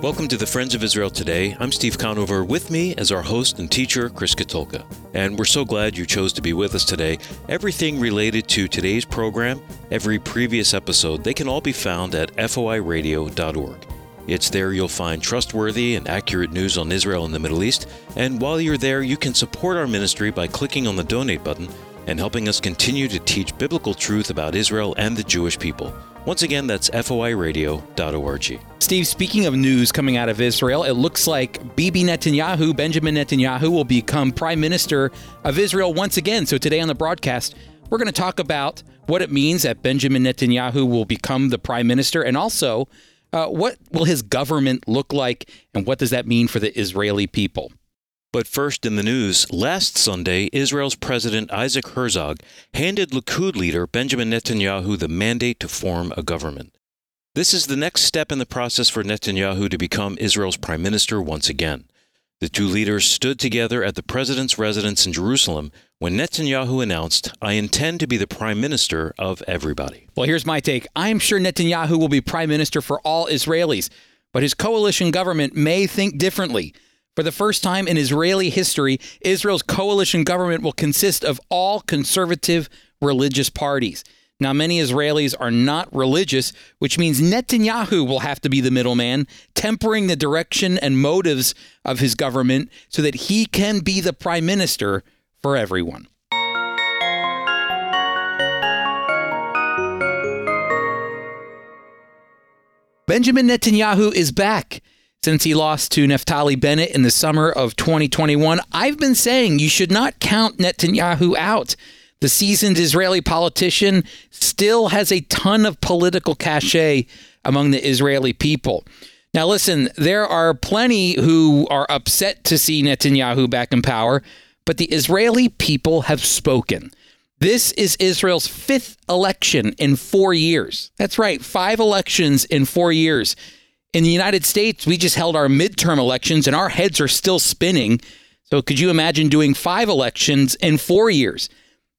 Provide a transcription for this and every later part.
Welcome to the Friends of Israel Today. I'm Steve Conover. With me as our host and teacher, Chris Katulka. And we're so glad you chose to be with us today. Everything related to today's program, every previous episode, they can all be found at foiradio.org. It's there you'll find trustworthy and accurate news on Israel and the Middle East. And while you're there, you can support our ministry by clicking on the donate button and helping us continue to teach biblical truth about Israel and the Jewish people. Once again, that's foiradio.org. Steve, speaking of news coming out of Israel, it looks like Bibi Netanyahu, Benjamin Netanyahu, will become prime minister of Israel once again. So today on the broadcast, we're going to talk about what it means that Benjamin Netanyahu will become the prime minister and also uh, what will his government look like and what does that mean for the Israeli people. But first in the news, last Sunday, Israel's President Isaac Herzog handed Likud leader Benjamin Netanyahu the mandate to form a government. This is the next step in the process for Netanyahu to become Israel's prime minister once again. The two leaders stood together at the president's residence in Jerusalem when Netanyahu announced, I intend to be the prime minister of everybody. Well, here's my take. I'm sure Netanyahu will be prime minister for all Israelis, but his coalition government may think differently. For the first time in Israeli history, Israel's coalition government will consist of all conservative religious parties. Now, many Israelis are not religious, which means Netanyahu will have to be the middleman, tempering the direction and motives of his government so that he can be the prime minister for everyone. Benjamin Netanyahu is back since he lost to Naftali Bennett in the summer of 2021. I've been saying you should not count Netanyahu out. The seasoned Israeli politician still has a ton of political cachet among the Israeli people. Now, listen, there are plenty who are upset to see Netanyahu back in power, but the Israeli people have spoken. This is Israel's fifth election in four years. That's right, five elections in four years. In the United States, we just held our midterm elections and our heads are still spinning. So, could you imagine doing five elections in four years?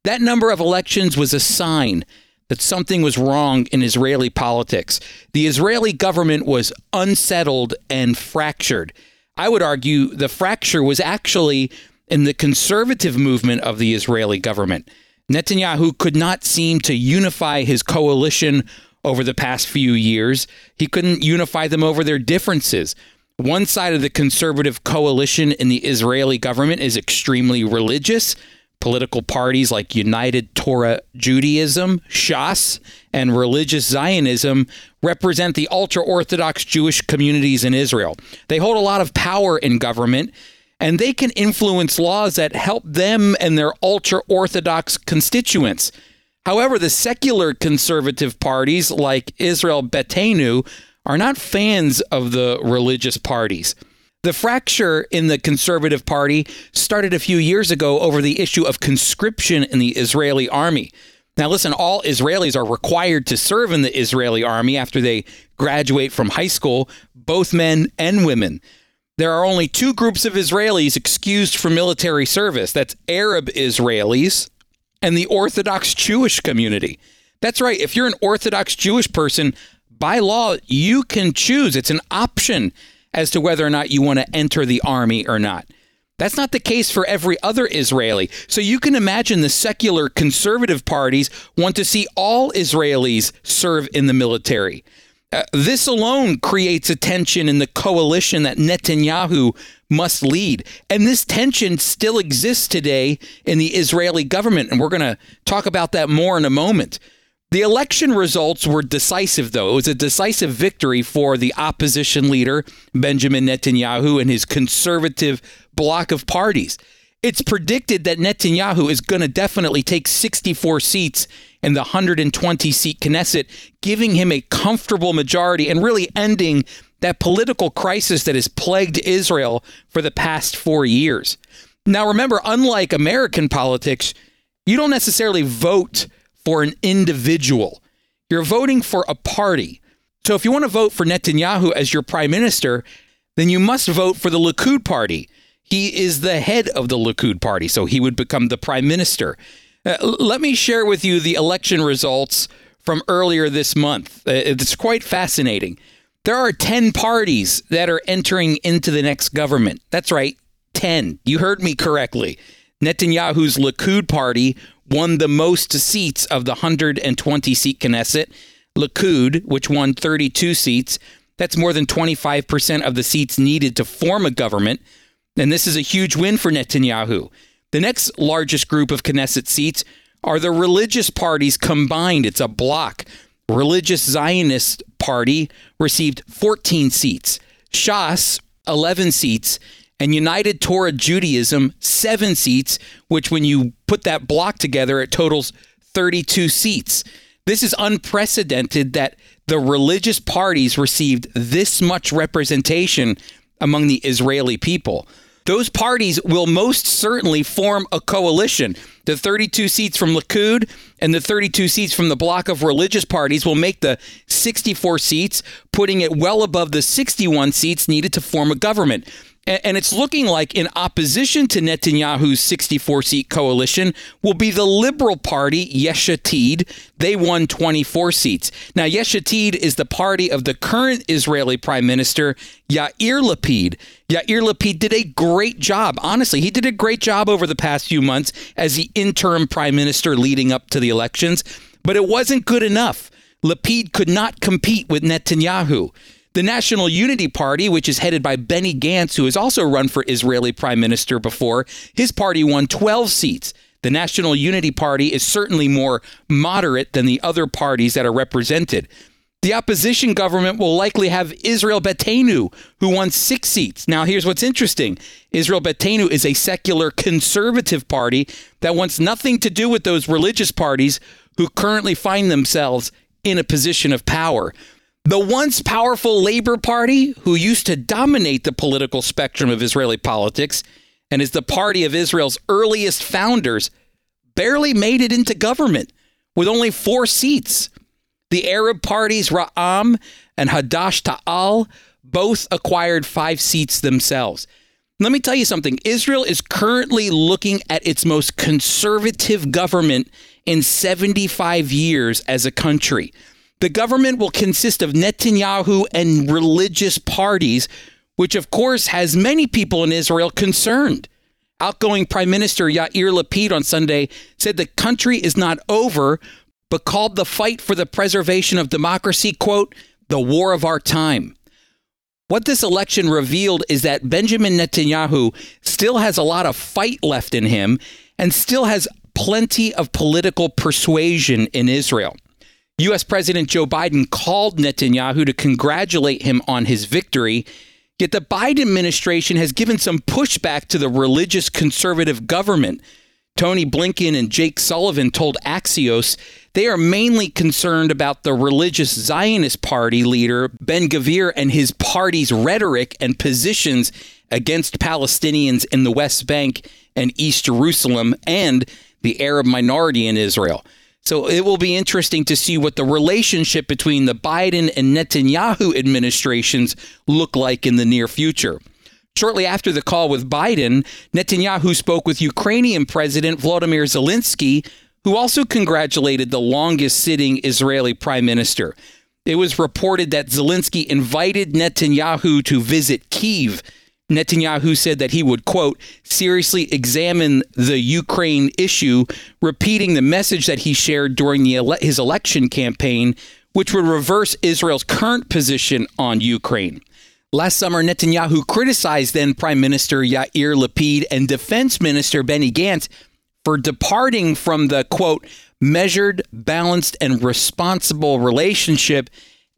That number of elections was a sign that something was wrong in Israeli politics. The Israeli government was unsettled and fractured. I would argue the fracture was actually in the conservative movement of the Israeli government. Netanyahu could not seem to unify his coalition over the past few years. He couldn't unify them over their differences. One side of the conservative coalition in the Israeli government is extremely religious. Political parties like United Torah Judaism, Shas, and Religious Zionism represent the ultra Orthodox Jewish communities in Israel. They hold a lot of power in government and they can influence laws that help them and their ultra Orthodox constituents. However, the secular conservative parties like Israel Beitenu are not fans of the religious parties. The fracture in the conservative party started a few years ago over the issue of conscription in the Israeli army. Now, listen, all Israelis are required to serve in the Israeli army after they graduate from high school, both men and women. There are only two groups of Israelis excused from military service that's Arab Israelis and the Orthodox Jewish community. That's right. If you're an Orthodox Jewish person, by law, you can choose. It's an option as to whether or not you want to enter the army or not. That's not the case for every other Israeli. So you can imagine the secular conservative parties want to see all Israelis serve in the military. Uh, this alone creates a tension in the coalition that Netanyahu must lead. And this tension still exists today in the Israeli government. And we're going to talk about that more in a moment. The election results were decisive, though. It was a decisive victory for the opposition leader, Benjamin Netanyahu, and his conservative bloc of parties. It's predicted that Netanyahu is going to definitely take 64 seats in the 120 seat Knesset, giving him a comfortable majority and really ending that political crisis that has plagued Israel for the past four years. Now, remember, unlike American politics, you don't necessarily vote for an individual, you're voting for a party. So if you want to vote for Netanyahu as your prime minister, then you must vote for the Likud party. He is the head of the Likud party, so he would become the prime minister. Uh, let me share with you the election results from earlier this month. Uh, it's quite fascinating. There are 10 parties that are entering into the next government. That's right, 10. You heard me correctly. Netanyahu's Likud party won the most seats of the 120 seat Knesset. Likud, which won 32 seats, that's more than 25% of the seats needed to form a government. And this is a huge win for Netanyahu. The next largest group of Knesset seats are the religious parties combined. It's a bloc. Religious Zionist Party received 14 seats, Shas 11 seats, and United Torah Judaism 7 seats, which when you put that block together it totals 32 seats. This is unprecedented that the religious parties received this much representation among the Israeli people those parties will most certainly form a coalition. The 32 seats from Likud and the 32 seats from the block of religious parties will make the 64 seats, putting it well above the 61 seats needed to form a government. And it's looking like, in opposition to Netanyahu's 64 seat coalition, will be the Liberal Party, Yesh Atid. They won 24 seats. Now, Yesh Atid is the party of the current Israeli Prime Minister, Yair Lapid. Yair Lapid did a great job. Honestly, he did a great job over the past few months as the interim prime minister leading up to the elections, but it wasn't good enough. Lapid could not compete with Netanyahu. The National Unity Party, which is headed by Benny Gantz, who has also run for Israeli prime minister before, his party won 12 seats. The National Unity Party is certainly more moderate than the other parties that are represented. The opposition government will likely have Israel Beitenu, who won six seats. Now, here's what's interesting Israel Beitenu is a secular conservative party that wants nothing to do with those religious parties who currently find themselves in a position of power. The once powerful Labor Party, who used to dominate the political spectrum of Israeli politics and is the party of Israel's earliest founders, barely made it into government with only four seats. The Arab parties Ra'am and Hadash Ta'al both acquired five seats themselves. Let me tell you something Israel is currently looking at its most conservative government in 75 years as a country. The government will consist of Netanyahu and religious parties, which of course has many people in Israel concerned. Outgoing Prime Minister Yair Lapid on Sunday said the country is not over, but called the fight for the preservation of democracy, quote, the war of our time. What this election revealed is that Benjamin Netanyahu still has a lot of fight left in him and still has plenty of political persuasion in Israel. U.S. President Joe Biden called Netanyahu to congratulate him on his victory. Yet the Biden administration has given some pushback to the religious conservative government. Tony Blinken and Jake Sullivan told Axios they are mainly concerned about the religious Zionist party leader, Ben Gvir, and his party's rhetoric and positions against Palestinians in the West Bank and East Jerusalem and the Arab minority in Israel. So it will be interesting to see what the relationship between the Biden and Netanyahu administrations look like in the near future. Shortly after the call with Biden, Netanyahu spoke with Ukrainian President Volodymyr Zelensky, who also congratulated the longest sitting Israeli prime minister. It was reported that Zelensky invited Netanyahu to visit Kiev Netanyahu said that he would, quote, seriously examine the Ukraine issue, repeating the message that he shared during ele- his election campaign, which would reverse Israel's current position on Ukraine. Last summer, Netanyahu criticized then Prime Minister Yair Lapid and Defense Minister Benny Gantz for departing from the, quote, measured, balanced, and responsible relationship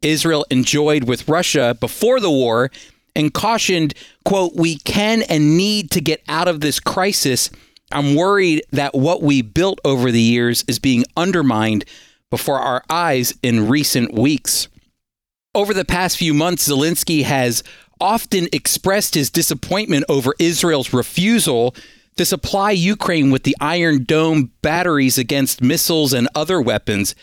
Israel enjoyed with Russia before the war and cautioned, quote, we can and need to get out of this crisis. I'm worried that what we built over the years is being undermined before our eyes in recent weeks. Over the past few months, Zelensky has often expressed his disappointment over Israel's refusal to supply Ukraine with the Iron Dome batteries against missiles and other weapons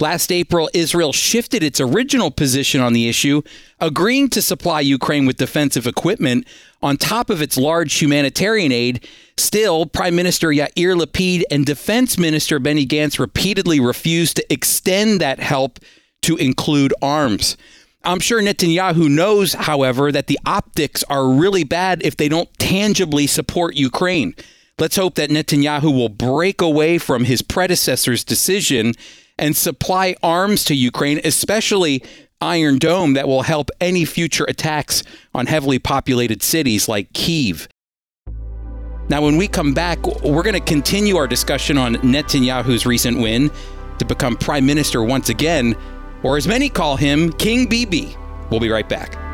Last April, Israel shifted its original position on the issue, agreeing to supply Ukraine with defensive equipment on top of its large humanitarian aid. Still, Prime Minister Yair Lapid and Defense Minister Benny Gantz repeatedly refused to extend that help to include arms. I'm sure Netanyahu knows, however, that the optics are really bad if they don't tangibly support Ukraine. Let's hope that Netanyahu will break away from his predecessor's decision and supply arms to Ukraine, especially Iron Dome, that will help any future attacks on heavily populated cities like Kiev. Now, when we come back, we're going to continue our discussion on Netanyahu's recent win to become prime minister once again, or as many call him, King Bibi. We'll be right back.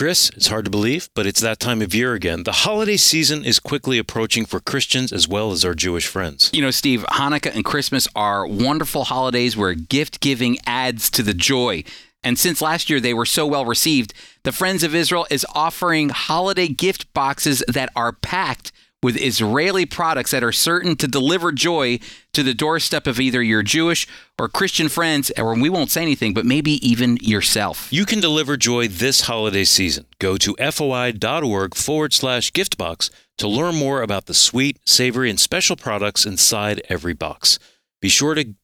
Chris, it's hard to believe, but it's that time of year again. The holiday season is quickly approaching for Christians as well as our Jewish friends. You know, Steve, Hanukkah and Christmas are wonderful holidays where gift giving adds to the joy. And since last year they were so well received, the Friends of Israel is offering holiday gift boxes that are packed with Israeli products that are certain to deliver joy to the doorstep of either your Jewish or Christian friends, or we won't say anything, but maybe even yourself. You can deliver joy this holiday season. Go to foi.org forward slash giftbox to learn more about the sweet, savory, and special products inside every box. Be sure to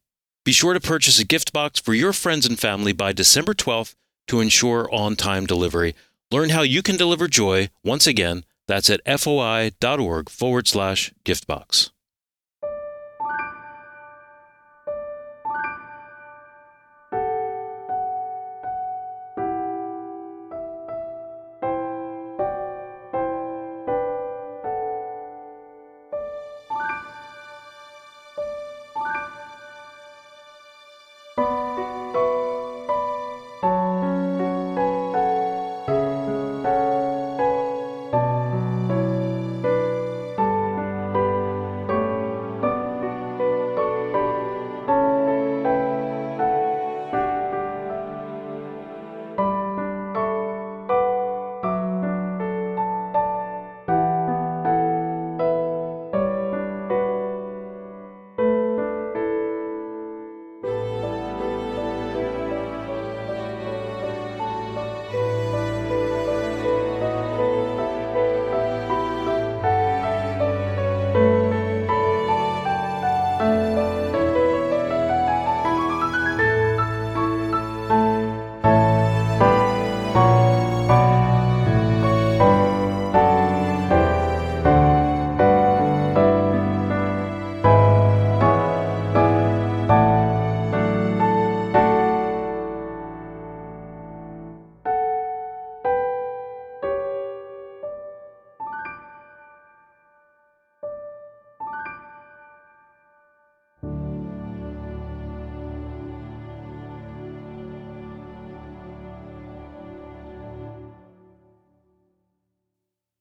be sure to purchase a gift box for your friends and family by December 12th to ensure on-time delivery. Learn how you can deliver joy once again that's at foi.org forward slash giftbox.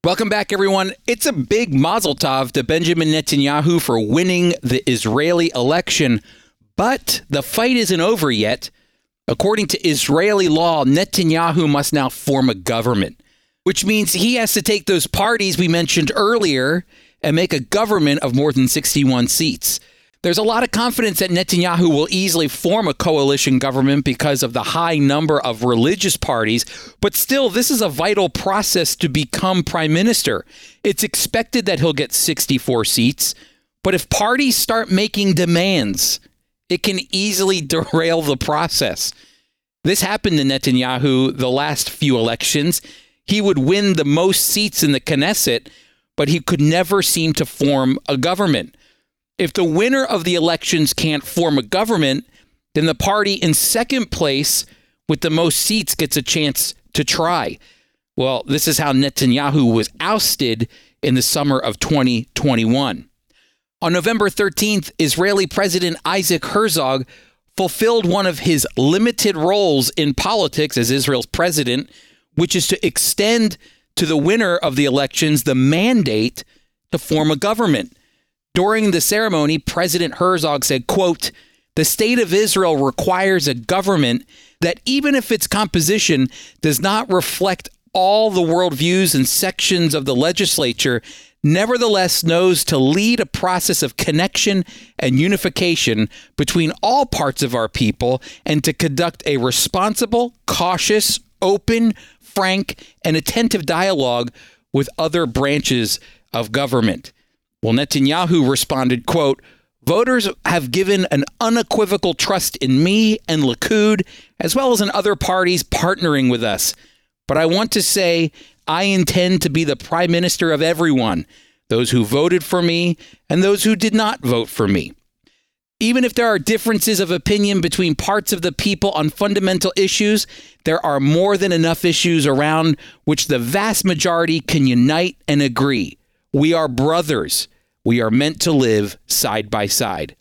Welcome back, everyone. It's a big mazel tov to Benjamin Netanyahu for winning the Israeli election, but the fight isn't over yet. According to Israeli law, Netanyahu must now form a government, which means he has to take those parties we mentioned earlier and make a government of more than 61 seats. There's a lot of confidence that Netanyahu will easily form a coalition government because of the high number of religious parties, but still, this is a vital process to become prime minister. It's expected that he'll get 64 seats, but if parties start making demands, it can easily derail the process. This happened to Netanyahu the last few elections. He would win the most seats in the Knesset, but he could never seem to form a government. If the winner of the elections can't form a government, then the party in second place with the most seats gets a chance to try. Well, this is how Netanyahu was ousted in the summer of 2021. On November 13th, Israeli President Isaac Herzog fulfilled one of his limited roles in politics as Israel's president, which is to extend to the winner of the elections the mandate to form a government. During the ceremony, President Herzog said, quote, the state of Israel requires a government that, even if its composition does not reflect all the worldviews and sections of the legislature, nevertheless knows to lead a process of connection and unification between all parts of our people and to conduct a responsible, cautious, open, frank, and attentive dialogue with other branches of government. Well, Netanyahu responded, quote, Voters have given an unequivocal trust in me and Likud, as well as in other parties partnering with us. But I want to say I intend to be the prime minister of everyone, those who voted for me and those who did not vote for me. Even if there are differences of opinion between parts of the people on fundamental issues, there are more than enough issues around which the vast majority can unite and agree. We are brothers. We are meant to live side by side.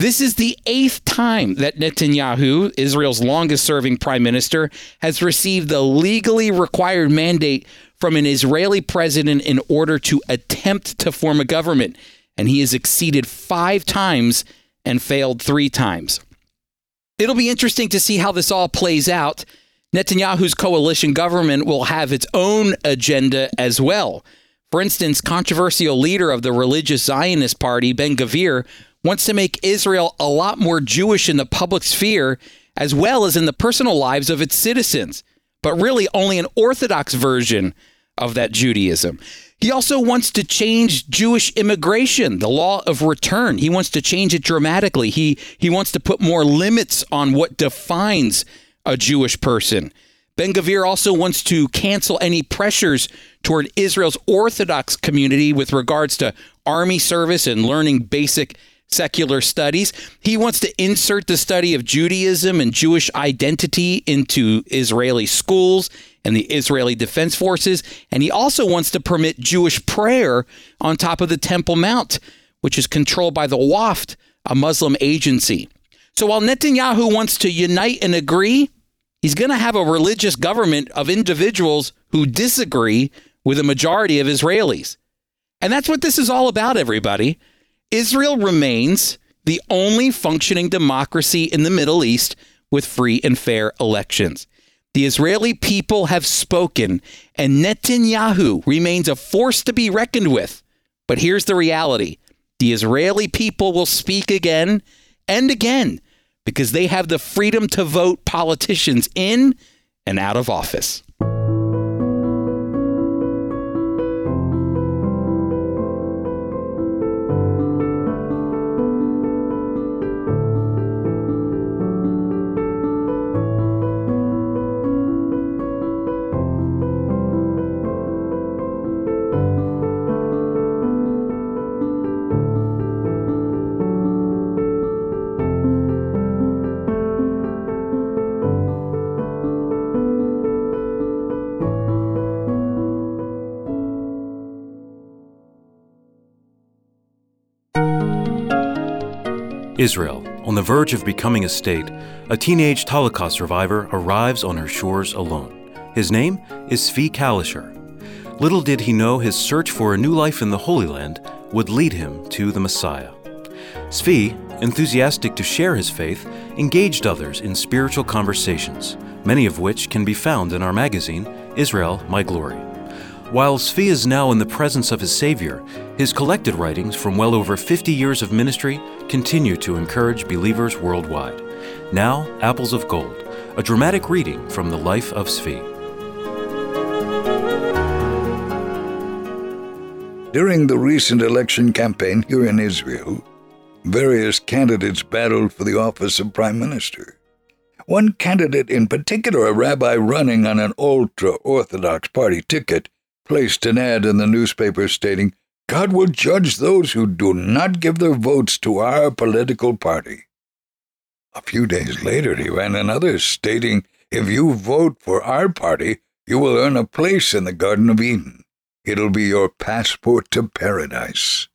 This is the eighth time that Netanyahu, Israel's longest serving prime minister, has received the legally required mandate from an Israeli president in order to attempt to form a government. And he has exceeded five times and failed three times. It'll be interesting to see how this all plays out. Netanyahu's coalition government will have its own agenda as well. For instance, controversial leader of the religious Zionist party, Ben Gvir, wants to make Israel a lot more Jewish in the public sphere as well as in the personal lives of its citizens, but really only an Orthodox version of that Judaism. He also wants to change Jewish immigration, the law of return. He wants to change it dramatically. He he wants to put more limits on what defines a Jewish person. Ben Gvir also wants to cancel any pressures toward Israel's Orthodox community with regards to army service and learning basic secular studies. He wants to insert the study of Judaism and Jewish identity into Israeli schools and the Israeli Defense Forces. And he also wants to permit Jewish prayer on top of the Temple Mount, which is controlled by the Waqf, a Muslim agency. So while Netanyahu wants to unite and agree, he's going to have a religious government of individuals who disagree with a majority of Israelis. And that's what this is all about, everybody. Israel remains the only functioning democracy in the Middle East with free and fair elections. The Israeli people have spoken, and Netanyahu remains a force to be reckoned with. But here's the reality the Israeli people will speak again and again because they have the freedom to vote politicians in and out of office. Israel, on the verge of becoming a state, a teenage Holocaust survivor arrives on her shores alone. His name is Zvi Kalisher. Little did he know his search for a new life in the Holy Land would lead him to the Messiah. Zvi, enthusiastic to share his faith, engaged others in spiritual conversations, many of which can be found in our magazine, Israel My Glory. While Zvi is now in the presence of his Savior, his collected writings from well over 50 years of ministry continue to encourage believers worldwide. Now, Apples of Gold, a dramatic reading from the life of Zvi. During the recent election campaign here in Israel, various candidates battled for the office of Prime Minister. One candidate in particular, a rabbi running on an ultra Orthodox party ticket, placed an ad in the newspaper stating, God will judge those who do not give their votes to our political party. A few days later, he ran another stating, If you vote for our party, you will earn a place in the Garden of Eden. It'll be your passport to paradise.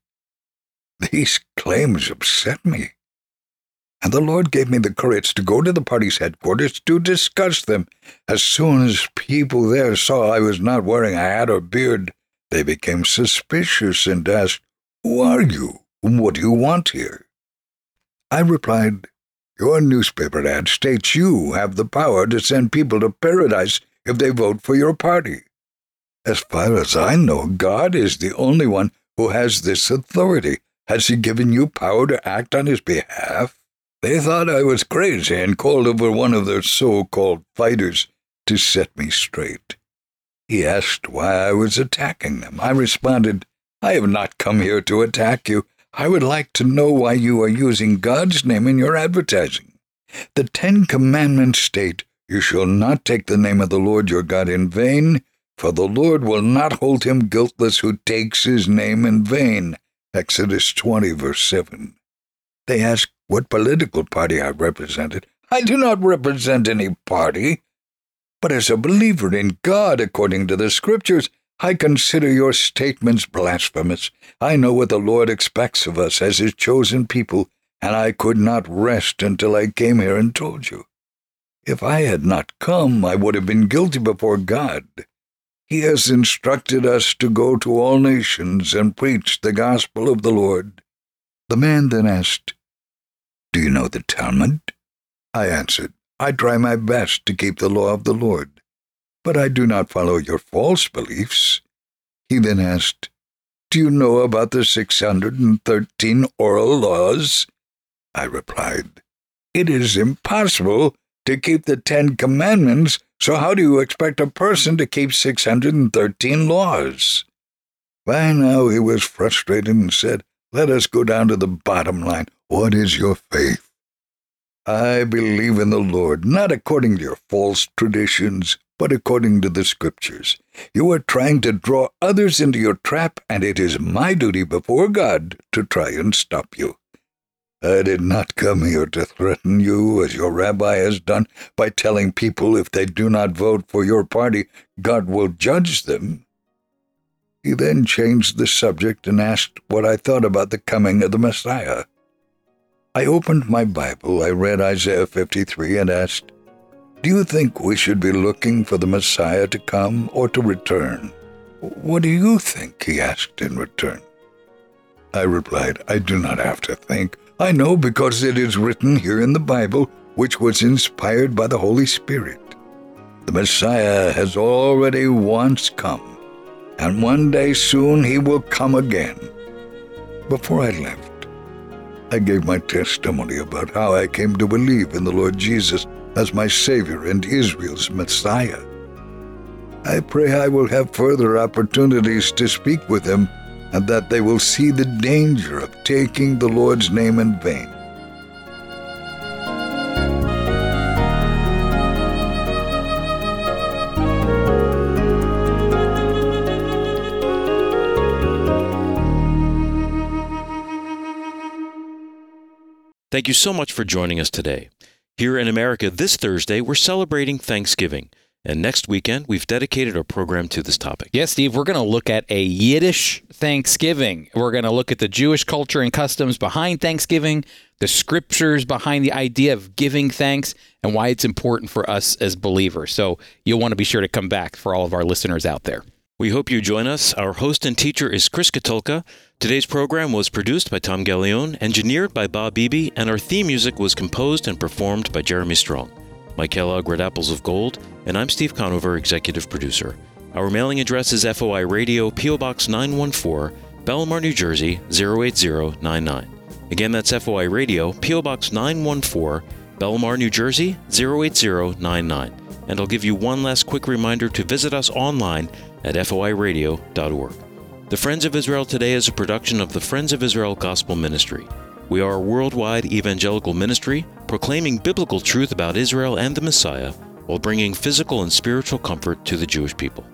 These claims upset me. And the Lord gave me the courage to go to the party's headquarters to discuss them. As soon as people there saw I was not wearing a hat or beard, they became suspicious and asked, Who are you? What do you want here? I replied, Your newspaper ad states you have the power to send people to paradise if they vote for your party. As far as I know, God is the only one who has this authority. Has He given you power to act on His behalf? They thought I was crazy and called over one of their so called fighters to set me straight. He asked why I was attacking them. I responded, I have not come here to attack you. I would like to know why you are using God's name in your advertising. The Ten Commandments state, You shall not take the name of the Lord your God in vain, for the Lord will not hold him guiltless who takes his name in vain. Exodus 20, verse 7. They asked what political party I represented. I do not represent any party. But as a believer in God, according to the Scriptures, I consider your statements blasphemous. I know what the Lord expects of us as his chosen people, and I could not rest until I came here and told you. If I had not come, I would have been guilty before God. He has instructed us to go to all nations and preach the gospel of the Lord. The man then asked, Do you know the Talmud? I answered, I try my best to keep the law of the Lord but I do not follow your false beliefs. He then asked, Do you know about the 613 oral laws? I replied, It is impossible to keep the Ten Commandments, so how do you expect a person to keep 613 laws? By now he was frustrated and said, Let us go down to the bottom line. What is your faith? I believe in the Lord, not according to your false traditions, but according to the Scriptures. You are trying to draw others into your trap, and it is my duty before God to try and stop you. I did not come here to threaten you, as your rabbi has done, by telling people if they do not vote for your party, God will judge them. He then changed the subject and asked what I thought about the coming of the Messiah. I opened my Bible, I read Isaiah 53, and asked, do you think we should be looking for the Messiah to come or to return? What do you think? he asked in return. I replied, I do not have to think. I know because it is written here in the Bible, which was inspired by the Holy Spirit. The Messiah has already once come, and one day soon he will come again. Before I left, I gave my testimony about how I came to believe in the Lord Jesus as my Savior and Israel's Messiah. I pray I will have further opportunities to speak with them and that they will see the danger of taking the Lord's name in vain. Thank you so much for joining us today. Here in America, this Thursday, we're celebrating Thanksgiving. And next weekend, we've dedicated our program to this topic. Yes, Steve, we're going to look at a Yiddish Thanksgiving. We're going to look at the Jewish culture and customs behind Thanksgiving, the scriptures behind the idea of giving thanks, and why it's important for us as believers. So you'll want to be sure to come back for all of our listeners out there. We hope you join us. Our host and teacher is Chris Katulka. Today's program was produced by Tom Gallione, engineered by Bob Beebe, and our theme music was composed and performed by Jeremy Strong. Mike Kellogg read Apples of Gold, and I'm Steve Conover, executive producer. Our mailing address is FOI Radio, P.O. Box 914, Bellmawr, New Jersey 08099. Again, that's FOI Radio, P.O. Box 914, Bellmawr, New Jersey 08099. And I'll give you one last quick reminder to visit us online at foiradio.org. The Friends of Israel Today is a production of the Friends of Israel Gospel Ministry. We are a worldwide evangelical ministry proclaiming biblical truth about Israel and the Messiah while bringing physical and spiritual comfort to the Jewish people.